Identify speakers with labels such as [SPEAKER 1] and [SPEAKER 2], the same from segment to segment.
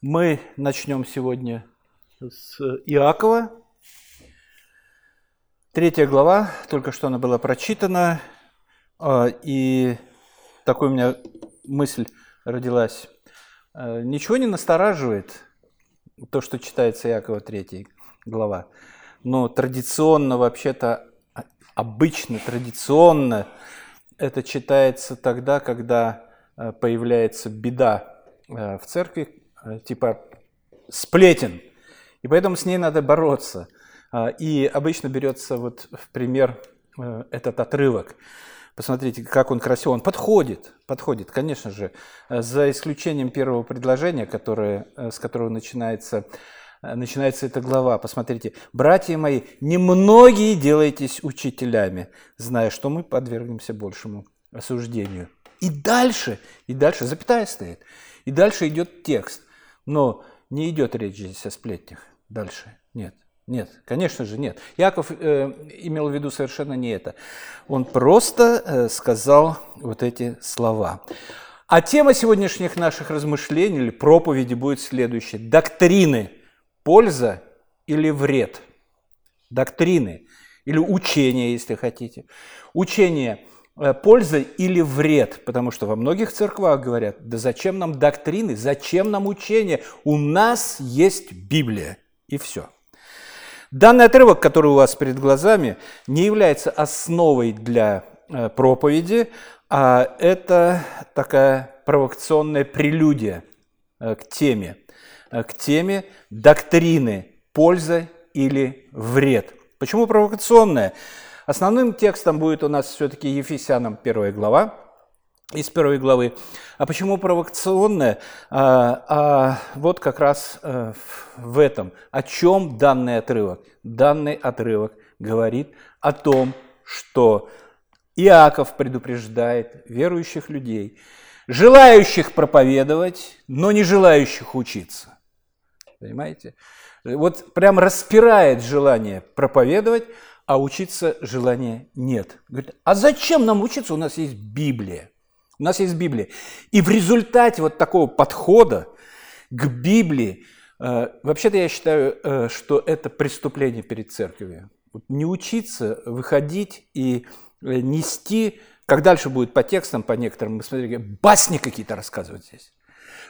[SPEAKER 1] Мы начнем сегодня с Иакова. Третья глава, только что она была прочитана, а, и такой у меня мысль родилась. А, ничего не настораживает то, что читается Иакова 3 глава, но традиционно, вообще-то, обычно, традиционно это читается тогда, когда а, появляется беда в церкви, типа сплетен. И поэтому с ней надо бороться. А, и обычно берется вот в пример э, этот отрывок. Посмотрите, как он красиво. Он подходит, подходит, конечно же, э, за исключением первого предложения, которое, с которого начинается, начинается эта глава. Посмотрите, «Братья мои, немногие делайтесь учителями, зная, что мы подвергнемся большему осуждению». И дальше, и дальше, запятая стоит, и дальше идет текст. Но не идет речь здесь о сплетнях дальше. Нет. Нет, конечно же нет. Яков э, имел в виду совершенно не это. Он просто э, сказал вот эти слова. А тема сегодняшних наших размышлений или проповеди будет следующая. Доктрины. Польза или вред? Доктрины. Или учение, если хотите. Учение – польза или вред, потому что во многих церквах говорят, да зачем нам доктрины, зачем нам учение, у нас есть Библия, и все. Данный отрывок, который у вас перед глазами, не является основой для э, проповеди, а это такая провокационная прелюдия э, к теме, к теме доктрины, польза или вред. Почему провокационная? Основным текстом будет у нас все-таки Ефесянам первая глава, из первой главы. А почему провокационная? А, а вот как раз а, в этом. О чем данный отрывок? Данный отрывок говорит о том, что Иаков предупреждает верующих людей, желающих проповедовать, но не желающих учиться. Понимаете? Вот прям распирает желание проповедовать, а учиться желания нет. Говорит, а зачем нам учиться? У нас есть Библия. У нас есть Библия. И в результате вот такого подхода к Библии, э, вообще-то я считаю, э, что это преступление перед церковью. Не учиться, выходить и э, нести, как дальше будет по текстам, по некоторым, мы смотрим, басни какие-то рассказывать здесь.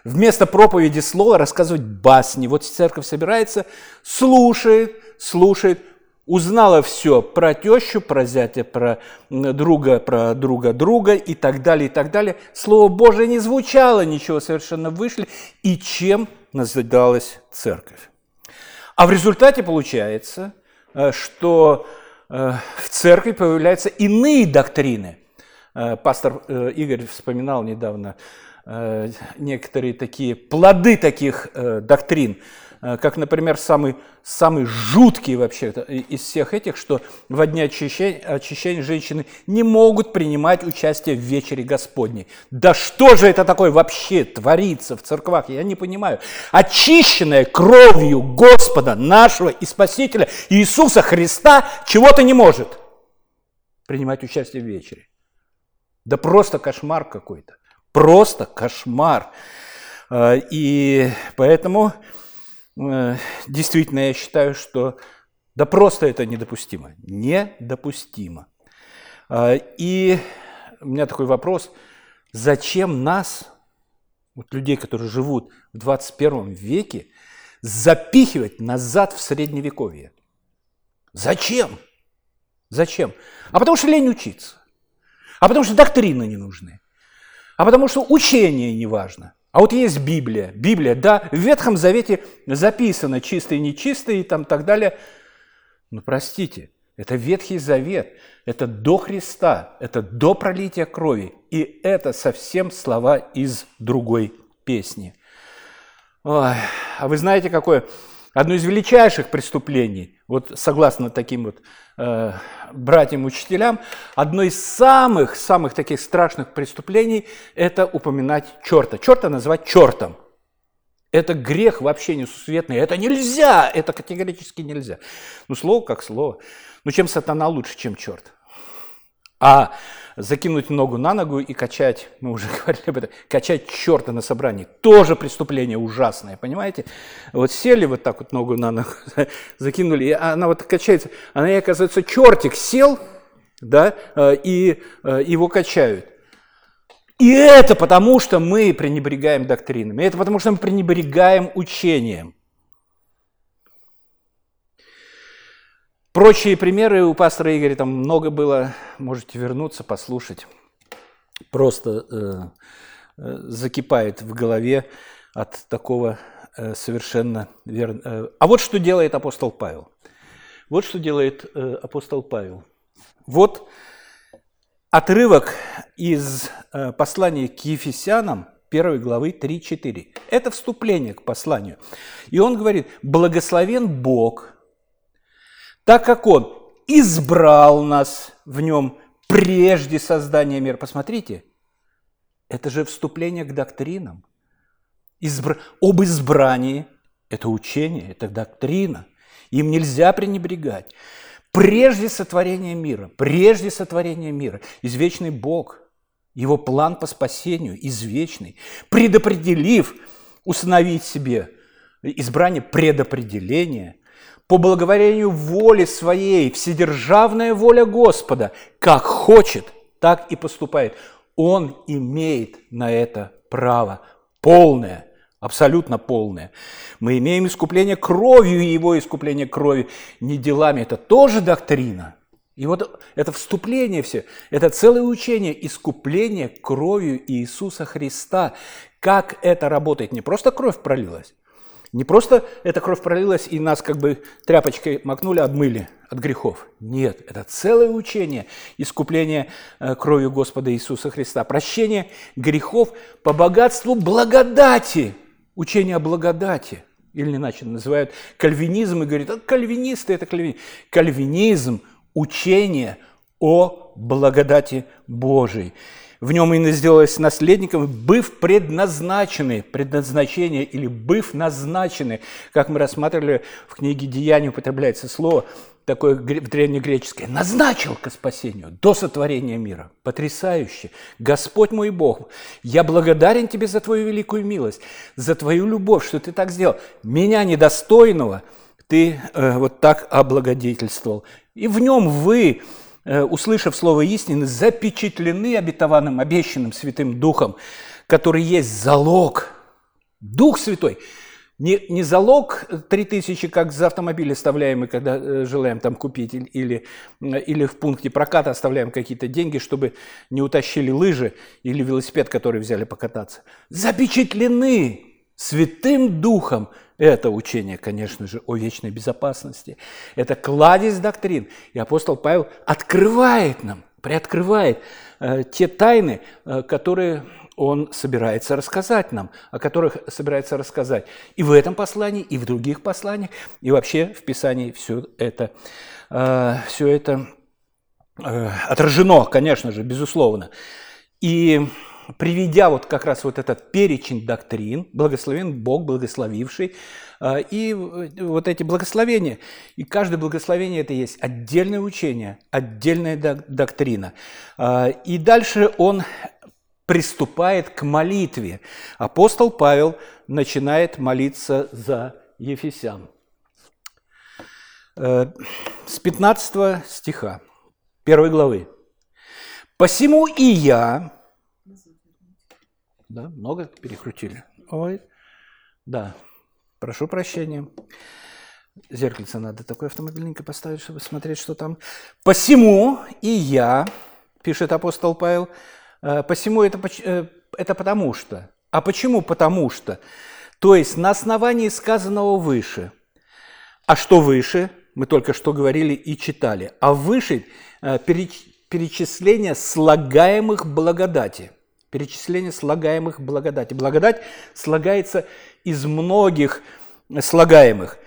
[SPEAKER 1] Вместо проповеди слова рассказывать басни. Вот церковь собирается, слушает, слушает, узнала все про тещу, про зятя, про друга, про друга друга и так далее, и так далее. Слово Божие не звучало, ничего совершенно вышли. И чем назидалась церковь? А в результате получается, э, что э, в церкви появляются иные доктрины. Э, пастор Игорь вспоминал недавно некоторые такие плоды таких доктрин – как, например, самый, самый жуткий вообще из всех этих, что во дне очищения, очищения женщины не могут принимать участие в вечере Господней. Да что же это такое вообще творится в церквах, я не понимаю. Очищенная кровью Господа нашего и Спасителя Иисуса Христа чего-то не может принимать участие в вечере. Да просто кошмар какой-то. Просто кошмар. Э, и поэтому Э, действительно, я считаю, что да просто это недопустимо. Недопустимо. А, и у меня такой вопрос. Зачем нас, вот людей, которые живут в 21 веке, запихивать назад в Средневековье? Зачем? Зачем? А потому что лень учиться. А потому что доктрины не нужны. А потому что учение не важно. А вот есть Библия. Библия, да, в Ветхом Завете записано чистый, нечистый и там так далее. Но простите, это Ветхий Завет, это до Христа, это до пролития крови. И это совсем слова из другой песни. Ой, а вы знаете, какое одно из величайших преступлений, вот согласно таким вот э, братьям-учителям, одно из самых-самых таких страшных преступлений – это упоминать черта. Черта называть чертом. Это грех вообще несусветный. Это нельзя, это категорически нельзя. Ну, слово как слово. Ну, чем сатана лучше, чем черт? А закинуть ногу на ногу и качать, мы уже говорили об этом, качать черта на собрании, тоже преступление ужасное, понимаете? Вот сели вот так вот ногу на ногу, закинули, и она вот качается, она, оказывается, чертик сел, да, э, и э, его качают. И это потому, что мы пренебрегаем доктринами, это потому, что мы пренебрегаем учением. Прочие примеры у пастора Игоря там много было, можете вернуться, послушать. Просто э, э, закипает в голове от такого э, совершенно верно. Э. А вот что делает апостол Павел. Вот что делает э, апостол Павел. Вот отрывок из э, послания к Ефесянам, 1 главы 3-4. Это вступление к посланию. И он говорит, благословен Бог – так как Он избрал нас в Нем прежде создания мира. Посмотрите, это же вступление к доктринам. Избра... Об избрании – это учение, это доктрина. Им нельзя пренебрегать. Прежде сотворения мира, прежде сотворения мира, извечный Бог, Его план по спасению извечный, предопределив установить себе избрание предопределения, по благоволению воли своей, вседержавная воля Господа, как хочет, так и поступает. Он имеет на это право полное, абсолютно полное. Мы имеем искупление кровью, его искупление крови не делами. Это тоже доктрина. И вот это вступление все, это целое учение искупление кровью Иисуса Христа. Как это работает? Не просто кровь пролилась, не просто эта кровь пролилась и нас как бы тряпочкой макнули, обмыли от грехов. Нет, это целое учение искупления э, кровью Господа Иисуса Христа. Прощение грехов по богатству благодати. Учение о благодати. Или иначе называют кальвинизм и говорят, а кальвинисты это кальвинизм. Кальвинизм – учение о благодати Божией в нем и сделалось наследником, быв предназначены, предназначение или быв назначены, как мы рассматривали в книге «Деяния» употребляется слово, такое древнегреческое, назначил ко спасению до сотворения мира. Потрясающе. Господь мой Бог, я благодарен Тебе за Твою великую милость, за Твою любовь, что Ты так сделал. Меня недостойного Ты э, вот так облагодетельствовал. И в нем вы, услышав слово истины, запечатлены обетованным, обещанным Святым Духом, который есть залог. Дух Святой. Не, не залог 3000, как за автомобиль оставляем, мы когда э, желаем там купить, или, или в пункте проката оставляем какие-то деньги, чтобы не утащили лыжи или велосипед, который взяли покататься. Запечатлены Святым Духом это учение, конечно же, о вечной безопасности. Это кладезь доктрин. И апостол Павел открывает нам, приоткрывает э, те тайны, э, которые он собирается рассказать нам, о которых собирается рассказать и в этом послании, и в других посланиях, и вообще в Писании все это, э, все это э, отражено, конечно же, безусловно. И приведя вот как раз вот этот перечень доктрин, благословен Бог, благословивший, а, и вот эти благословения. И каждое благословение это есть отдельное учение, отдельная доктрина. А, и дальше он приступает к молитве. Апостол Павел начинает молиться за Ефесян. Э, с 15 стиха, 1 главы. «Посему и я, да, много перекрутили. Ой, да, прошу прощения. Зеркальце надо такое автомобильненько поставить, чтобы смотреть, что там. «Посему и я», пишет апостол Павел, «э, «посему это, э, это потому что». А почему потому что? То есть на основании сказанного выше. А что выше? Мы только что говорили и читали. А выше э, перечисление слагаемых благодати – перечисление слагаемых благодати. Благодать слагается из многих слагаемых.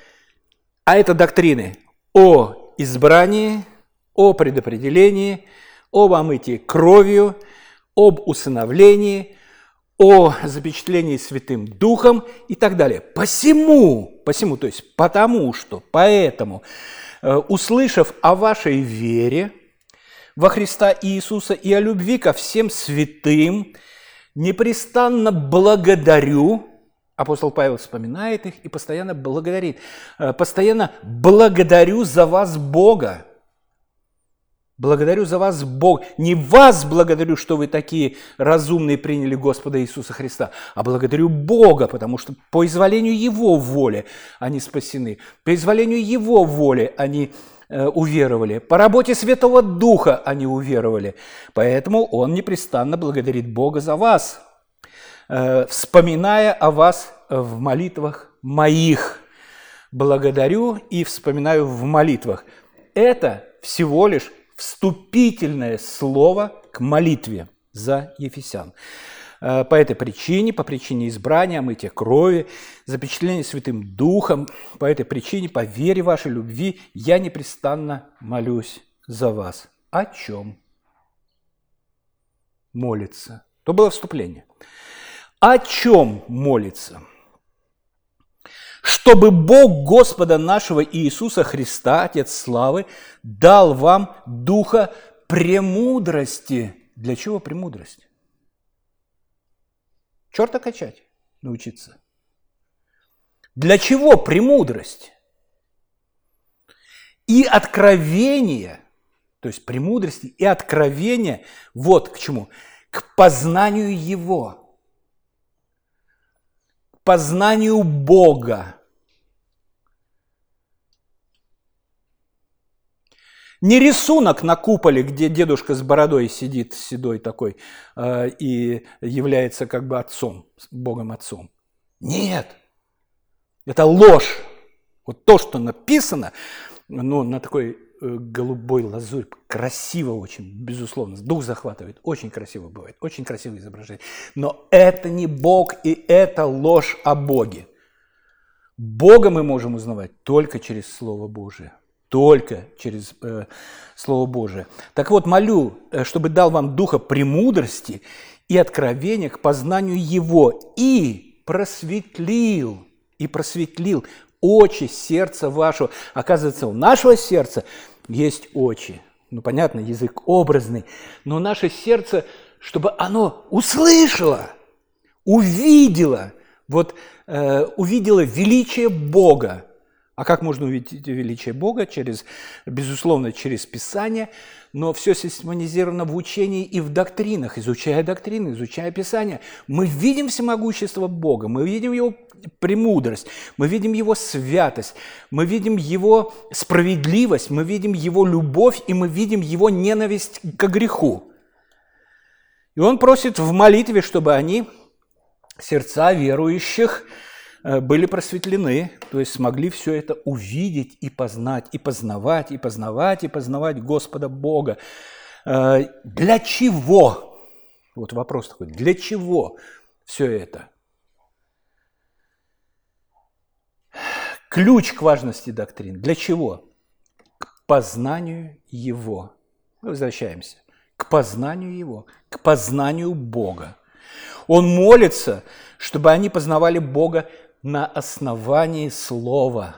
[SPEAKER 1] А это доктрины о избрании, о предопределении, об омытии кровью, об усыновлении, о запечатлении Святым Духом и так далее. Посему, посему, то есть потому что, поэтому, э, услышав о вашей вере, во Христа Иисуса и о любви ко всем святым непрестанно благодарю, апостол Павел вспоминает их и постоянно благодарит, э, постоянно благодарю за вас Бога, Благодарю за вас, Бог. Не вас благодарю, что вы такие разумные приняли Господа Иисуса Христа, а благодарю Бога, потому что по изволению Его воли они спасены. По изволению Его воли они уверовали. По работе Святого Духа они уверовали. Поэтому Он непрестанно благодарит Бога за вас, э, вспоминая о вас в молитвах моих. Благодарю и вспоминаю в молитвах. Это всего лишь вступительное слово к молитве за Ефесян. Э, по этой причине, по причине избрания, мытия крови, запечатления Святым Духом, по этой причине, по вере вашей любви, я непрестанно молюсь за вас. О чем? Молится. То было вступление. О чем молится? чтобы Бог Господа нашего Иисуса Христа, Отец Славы, дал вам духа премудрости. Для чего премудрость? Черта качать научиться. Для чего премудрость? И откровение, то есть премудрости и откровение, вот к чему? К познанию Его – познанию Бога. Не рисунок на куполе, где дедушка с бородой сидит, седой такой, э, и является как бы отцом, Богом отцом. Нет, это ложь. Вот то, что написано, ну, на такой Э, голубой лазурь. Красиво очень, безусловно. Дух захватывает. Очень красиво бывает. Очень красивое изображение. Но это не Бог, и это ложь о Боге. Бога мы можем узнавать только через Слово Божие. Только через э, Слово Божие. Так вот, молю, э, чтобы дал вам духа премудрости и откровения к познанию Его, и просветлил, и просветлил очи сердца вашего. Оказывается, у нашего сердца есть очи. Ну, понятно, язык образный, но наше сердце, чтобы оно услышало, увидело, вот э, увидело величие Бога. А как можно увидеть величие Бога? Через, безусловно, через Писание – но все систематизировано в учении и в доктринах. Изучая доктрины, изучая Писание, мы видим всемогущество Бога, мы видим Его премудрость, мы видим Его святость, мы видим Его справедливость, мы видим Его любовь и мы видим Его ненависть к греху. И Он просит в молитве, чтобы они, сердца верующих, были просветлены, то есть смогли все это увидеть и познать, и познавать, и познавать, и познавать Господа Бога. Э, для чего? Вот вопрос такой, для чего все это? Ключ к важности доктрин. Для чего? К познанию Его. Мы возвращаемся. К познанию Его, к познанию Бога. Он молится, чтобы они познавали Бога на основании Слова.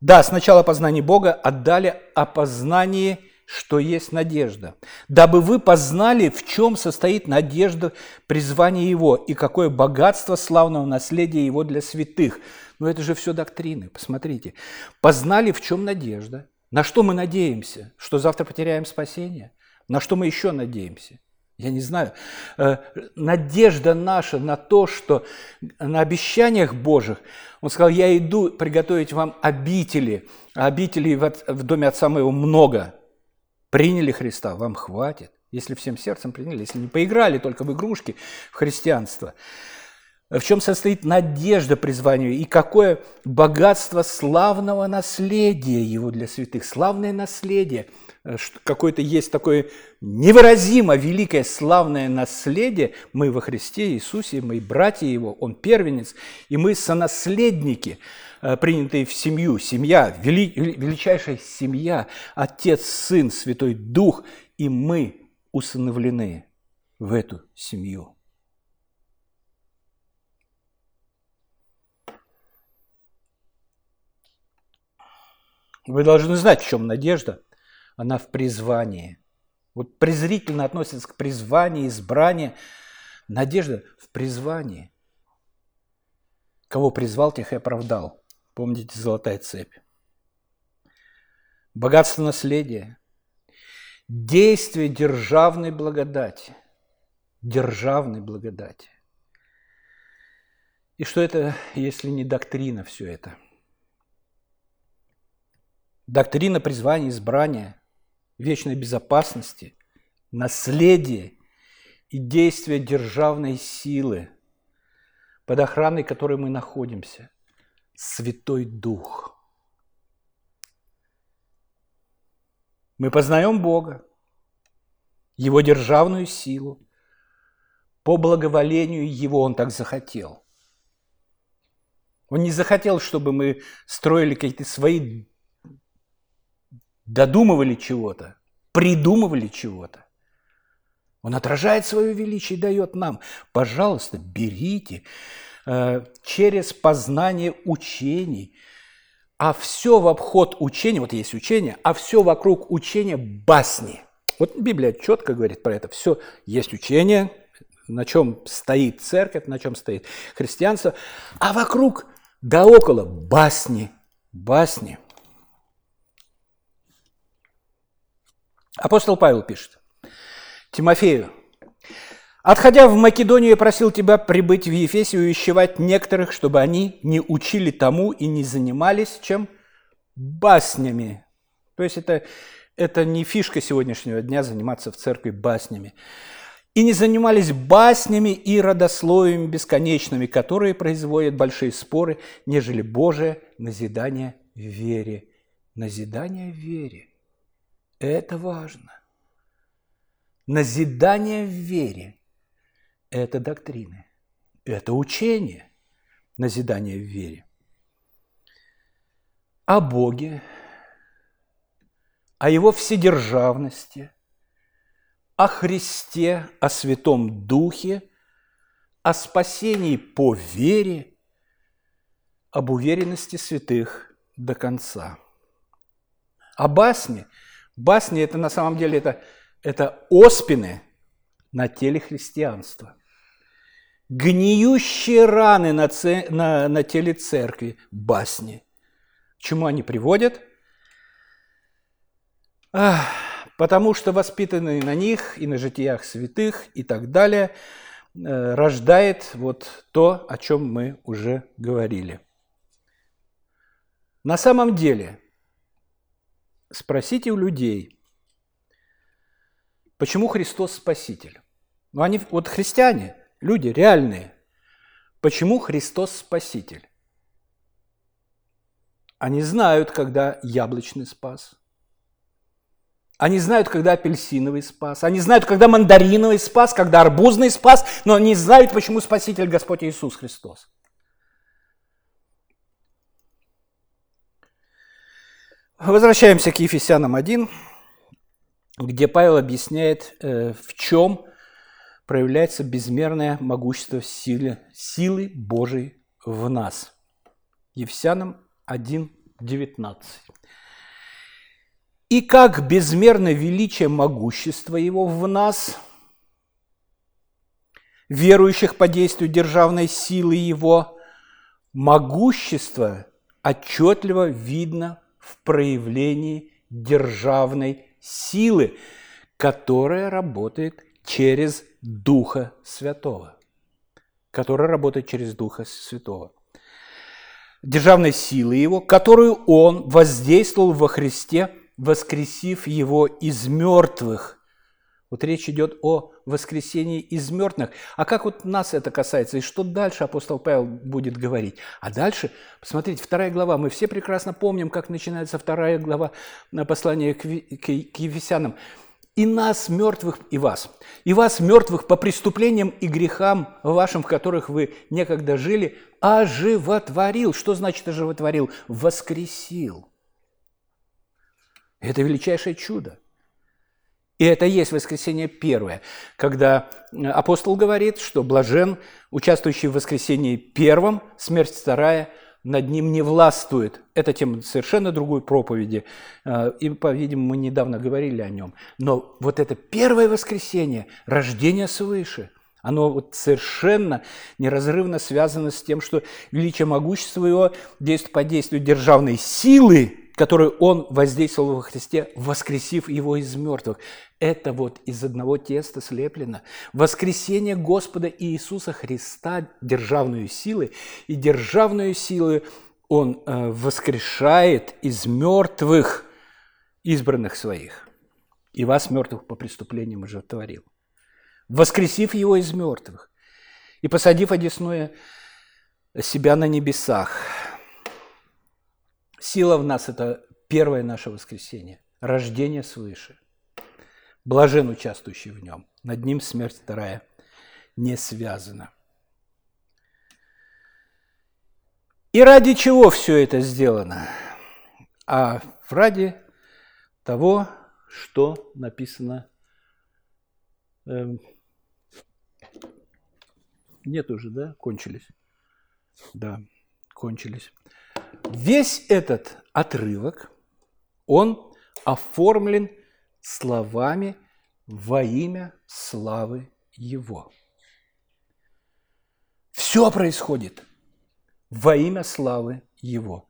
[SPEAKER 1] Да, сначала познание Бога отдали о познании, что есть надежда. Дабы вы познали, в чем состоит надежда призвания Его и какое богатство славного наследия Его для святых. Но это же все доктрины, посмотрите. Познали, в чем надежда. На что мы надеемся? Что завтра потеряем спасение? На что мы еще надеемся? Я не знаю. Э, надежда наша на то, что на обещаниях Божьих, Он сказал, я иду приготовить вам обители. Обителей в доме Отца Моего много. Приняли Христа, вам хватит. Если всем сердцем приняли, если не поиграли только в игрушки, в христианство. В чем состоит надежда призванию и какое богатство славного наследия его для святых. Славное наследие – Э, какое-то есть такое невыразимо великое славное наследие. Мы во Христе Иисусе, мы братья Его, Он первенец, и мы сонаследники, э, принятые в семью. Семья, вели, величайшая семья, Отец, Сын, Святой Дух, и мы усыновлены в эту семью. Вы должны знать, в чем надежда – она в призвании. Вот презрительно относится к призванию, избранию. Надежда в призвании. Кого призвал, тех и оправдал. Помните золотая цепь. Богатство наследия. Действие державной благодати. Державной благодати. И что это, если не доктрина все это? Доктрина призвания, избрания, вечной безопасности, наследия и действия державной силы, под охраной которой мы находимся. Святой Дух. Мы познаем Бога, Его державную силу. По благоволению Его Он так захотел. Он не захотел, чтобы мы строили какие-то свои, додумывали чего-то, придумывали чего-то. Он отражает свое величие и дает нам. Пожалуйста, берите э, через познание учений. А все в обход учения, вот есть учение, а все вокруг учения басни. Вот Библия четко говорит про это. Все есть учение, на чем стоит церковь, на чем стоит христианство, а вокруг да около басни, басни. Апостол Павел пишет Тимофею, «Отходя в Македонию, я просил тебя прибыть в Ефесе и увещевать некоторых, чтобы они не учили тому и не занимались чем? Баснями». То есть это, это не фишка сегодняшнего дня заниматься в церкви баснями и не занимались баснями и родословиями бесконечными, которые производят большие споры, нежели Божие назидание вере. Назидание вере. Это важно. Назидание в вере – это доктрины, это учение, назидание в вере. О Боге, о Его вседержавности – о Христе, о Святом Духе, о спасении по вере, об уверенности святых до конца. А басни, басни это на самом деле это, это оспины на теле христианства. Гниющие раны на, це, на, на теле церкви, басни. К чему они приводят? Ах, потому что воспитанный на них и на житиях святых и так далее э, рождает вот то, о чем мы уже говорили. На самом деле, спросите у людей, почему Христос Спаситель? Ну, они, вот христиане, люди реальные, почему Христос Спаситель? Они знают, когда яблочный спас – они знают, когда апельсиновый спас. Они знают, когда мандариновый спас, когда арбузный спас, но они знают, почему Спаситель Господь Иисус Христос. Возвращаемся к Ефесянам 1, где Павел объясняет, э, в чем проявляется безмерное могущество силы, силы Божией в нас. Ефесянам 1, 19 и как безмерно величие могущества Его в нас, верующих по действию державной силы Его, могущество отчетливо видно в проявлении державной силы, которая работает через Духа Святого. Которая работает через Духа Святого. Державной силы Его, которую Он воздействовал во Христе – воскресив его из мертвых. Вот речь идет о воскресении из мертвых. А как вот нас это касается? И что дальше апостол Павел будет говорить? А дальше, посмотрите, вторая глава. Мы все прекрасно помним, как начинается вторая глава на послание к, к, к Ефесянам. «И нас, мертвых, и вас, и вас, мертвых, по преступлениям и грехам вашим, в которых вы некогда жили, оживотворил». Что значит оживотворил? Воскресил. Это величайшее чудо. И это и есть воскресение первое, когда э, апостол говорит, что блажен, участвующий в воскресении первом, смерть вторая над ним не властвует. Это тема совершенно другой проповеди. Э, и, по-видимому, мы недавно говорили о нем. Но вот это первое воскресенье, рождение свыше, оно вот совершенно неразрывно связано с тем, что величие могущества его действует по действию державной силы, которую он воздействовал во Христе, воскресив его из мертвых. Это вот из одного теста слеплено. Воскресение Господа Иисуса Христа державную силу, и державную силу Он э, воскрешает из мертвых избранных своих. И вас, мертвых по преступлениям, уже творил. Воскресив его из мертвых и посадив одесное себя на небесах. Сила в нас – это первое наше воскресение, рождение свыше – Блажен участвующий в нем. Над ним смерть вторая не связана. И ради чего все это сделано? А ради того, что написано. Эм, нет уже, да? Кончились. Да, кончились. Весь этот отрывок, он оформлен словами во имя славы Его. Все происходит во имя славы Его.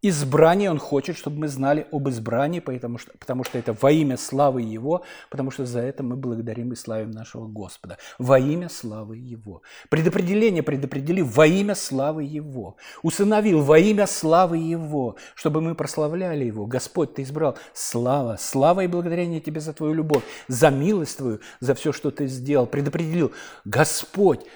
[SPEAKER 1] Избрание Он хочет, чтобы мы знали об избрании, потому что, потому что это во имя славы Его, потому что за это мы благодарим и славим нашего Господа. Во имя славы Его. Предопределение предопределил во имя славы Его. Усыновил во имя славы Его, чтобы мы прославляли Его. Господь, Ты избрал слава, слава и благодарение Тебе за Твою любовь, за милость Твою, за все, что Ты сделал. Предопределил Господь,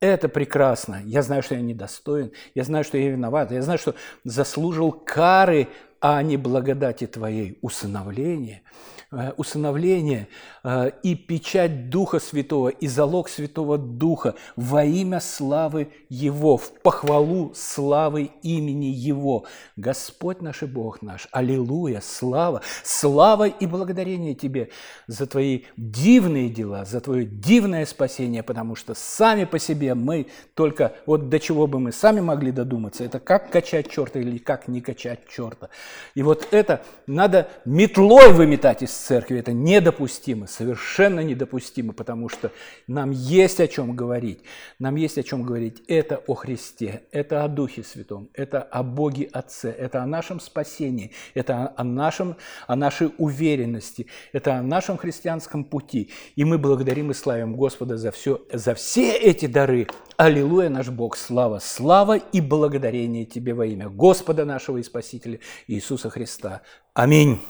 [SPEAKER 1] это прекрасно. Я знаю, что я недостоин. Я знаю, что я виноват. Я знаю, что заслужил кары, а не благодати Твоей усыновления – Э, усыновление э, и печать Духа Святого, и залог Святого Духа во имя славы Его, в похвалу славы имени Его. Господь наш и Бог наш, аллилуйя, слава, слава и благодарение Тебе за Твои дивные дела, за Твое дивное спасение, потому что сами по себе мы только, вот до чего бы мы сами могли додуматься, это как качать черта или как не качать черта. И вот это надо метлой выметать из церкви. Это недопустимо, совершенно недопустимо, потому что нам есть о чем говорить. Нам есть о чем говорить. Это о Христе, это о Духе Святом, это о Боге Отце, это о нашем спасении, это о, нашем, о нашей уверенности, это о нашем христианском пути. И мы благодарим и славим Господа за, все, за все эти дары. Аллилуйя, наш Бог, слава, слава и благодарение Тебе во имя Господа нашего и Спасителя Иисуса Христа. Аминь.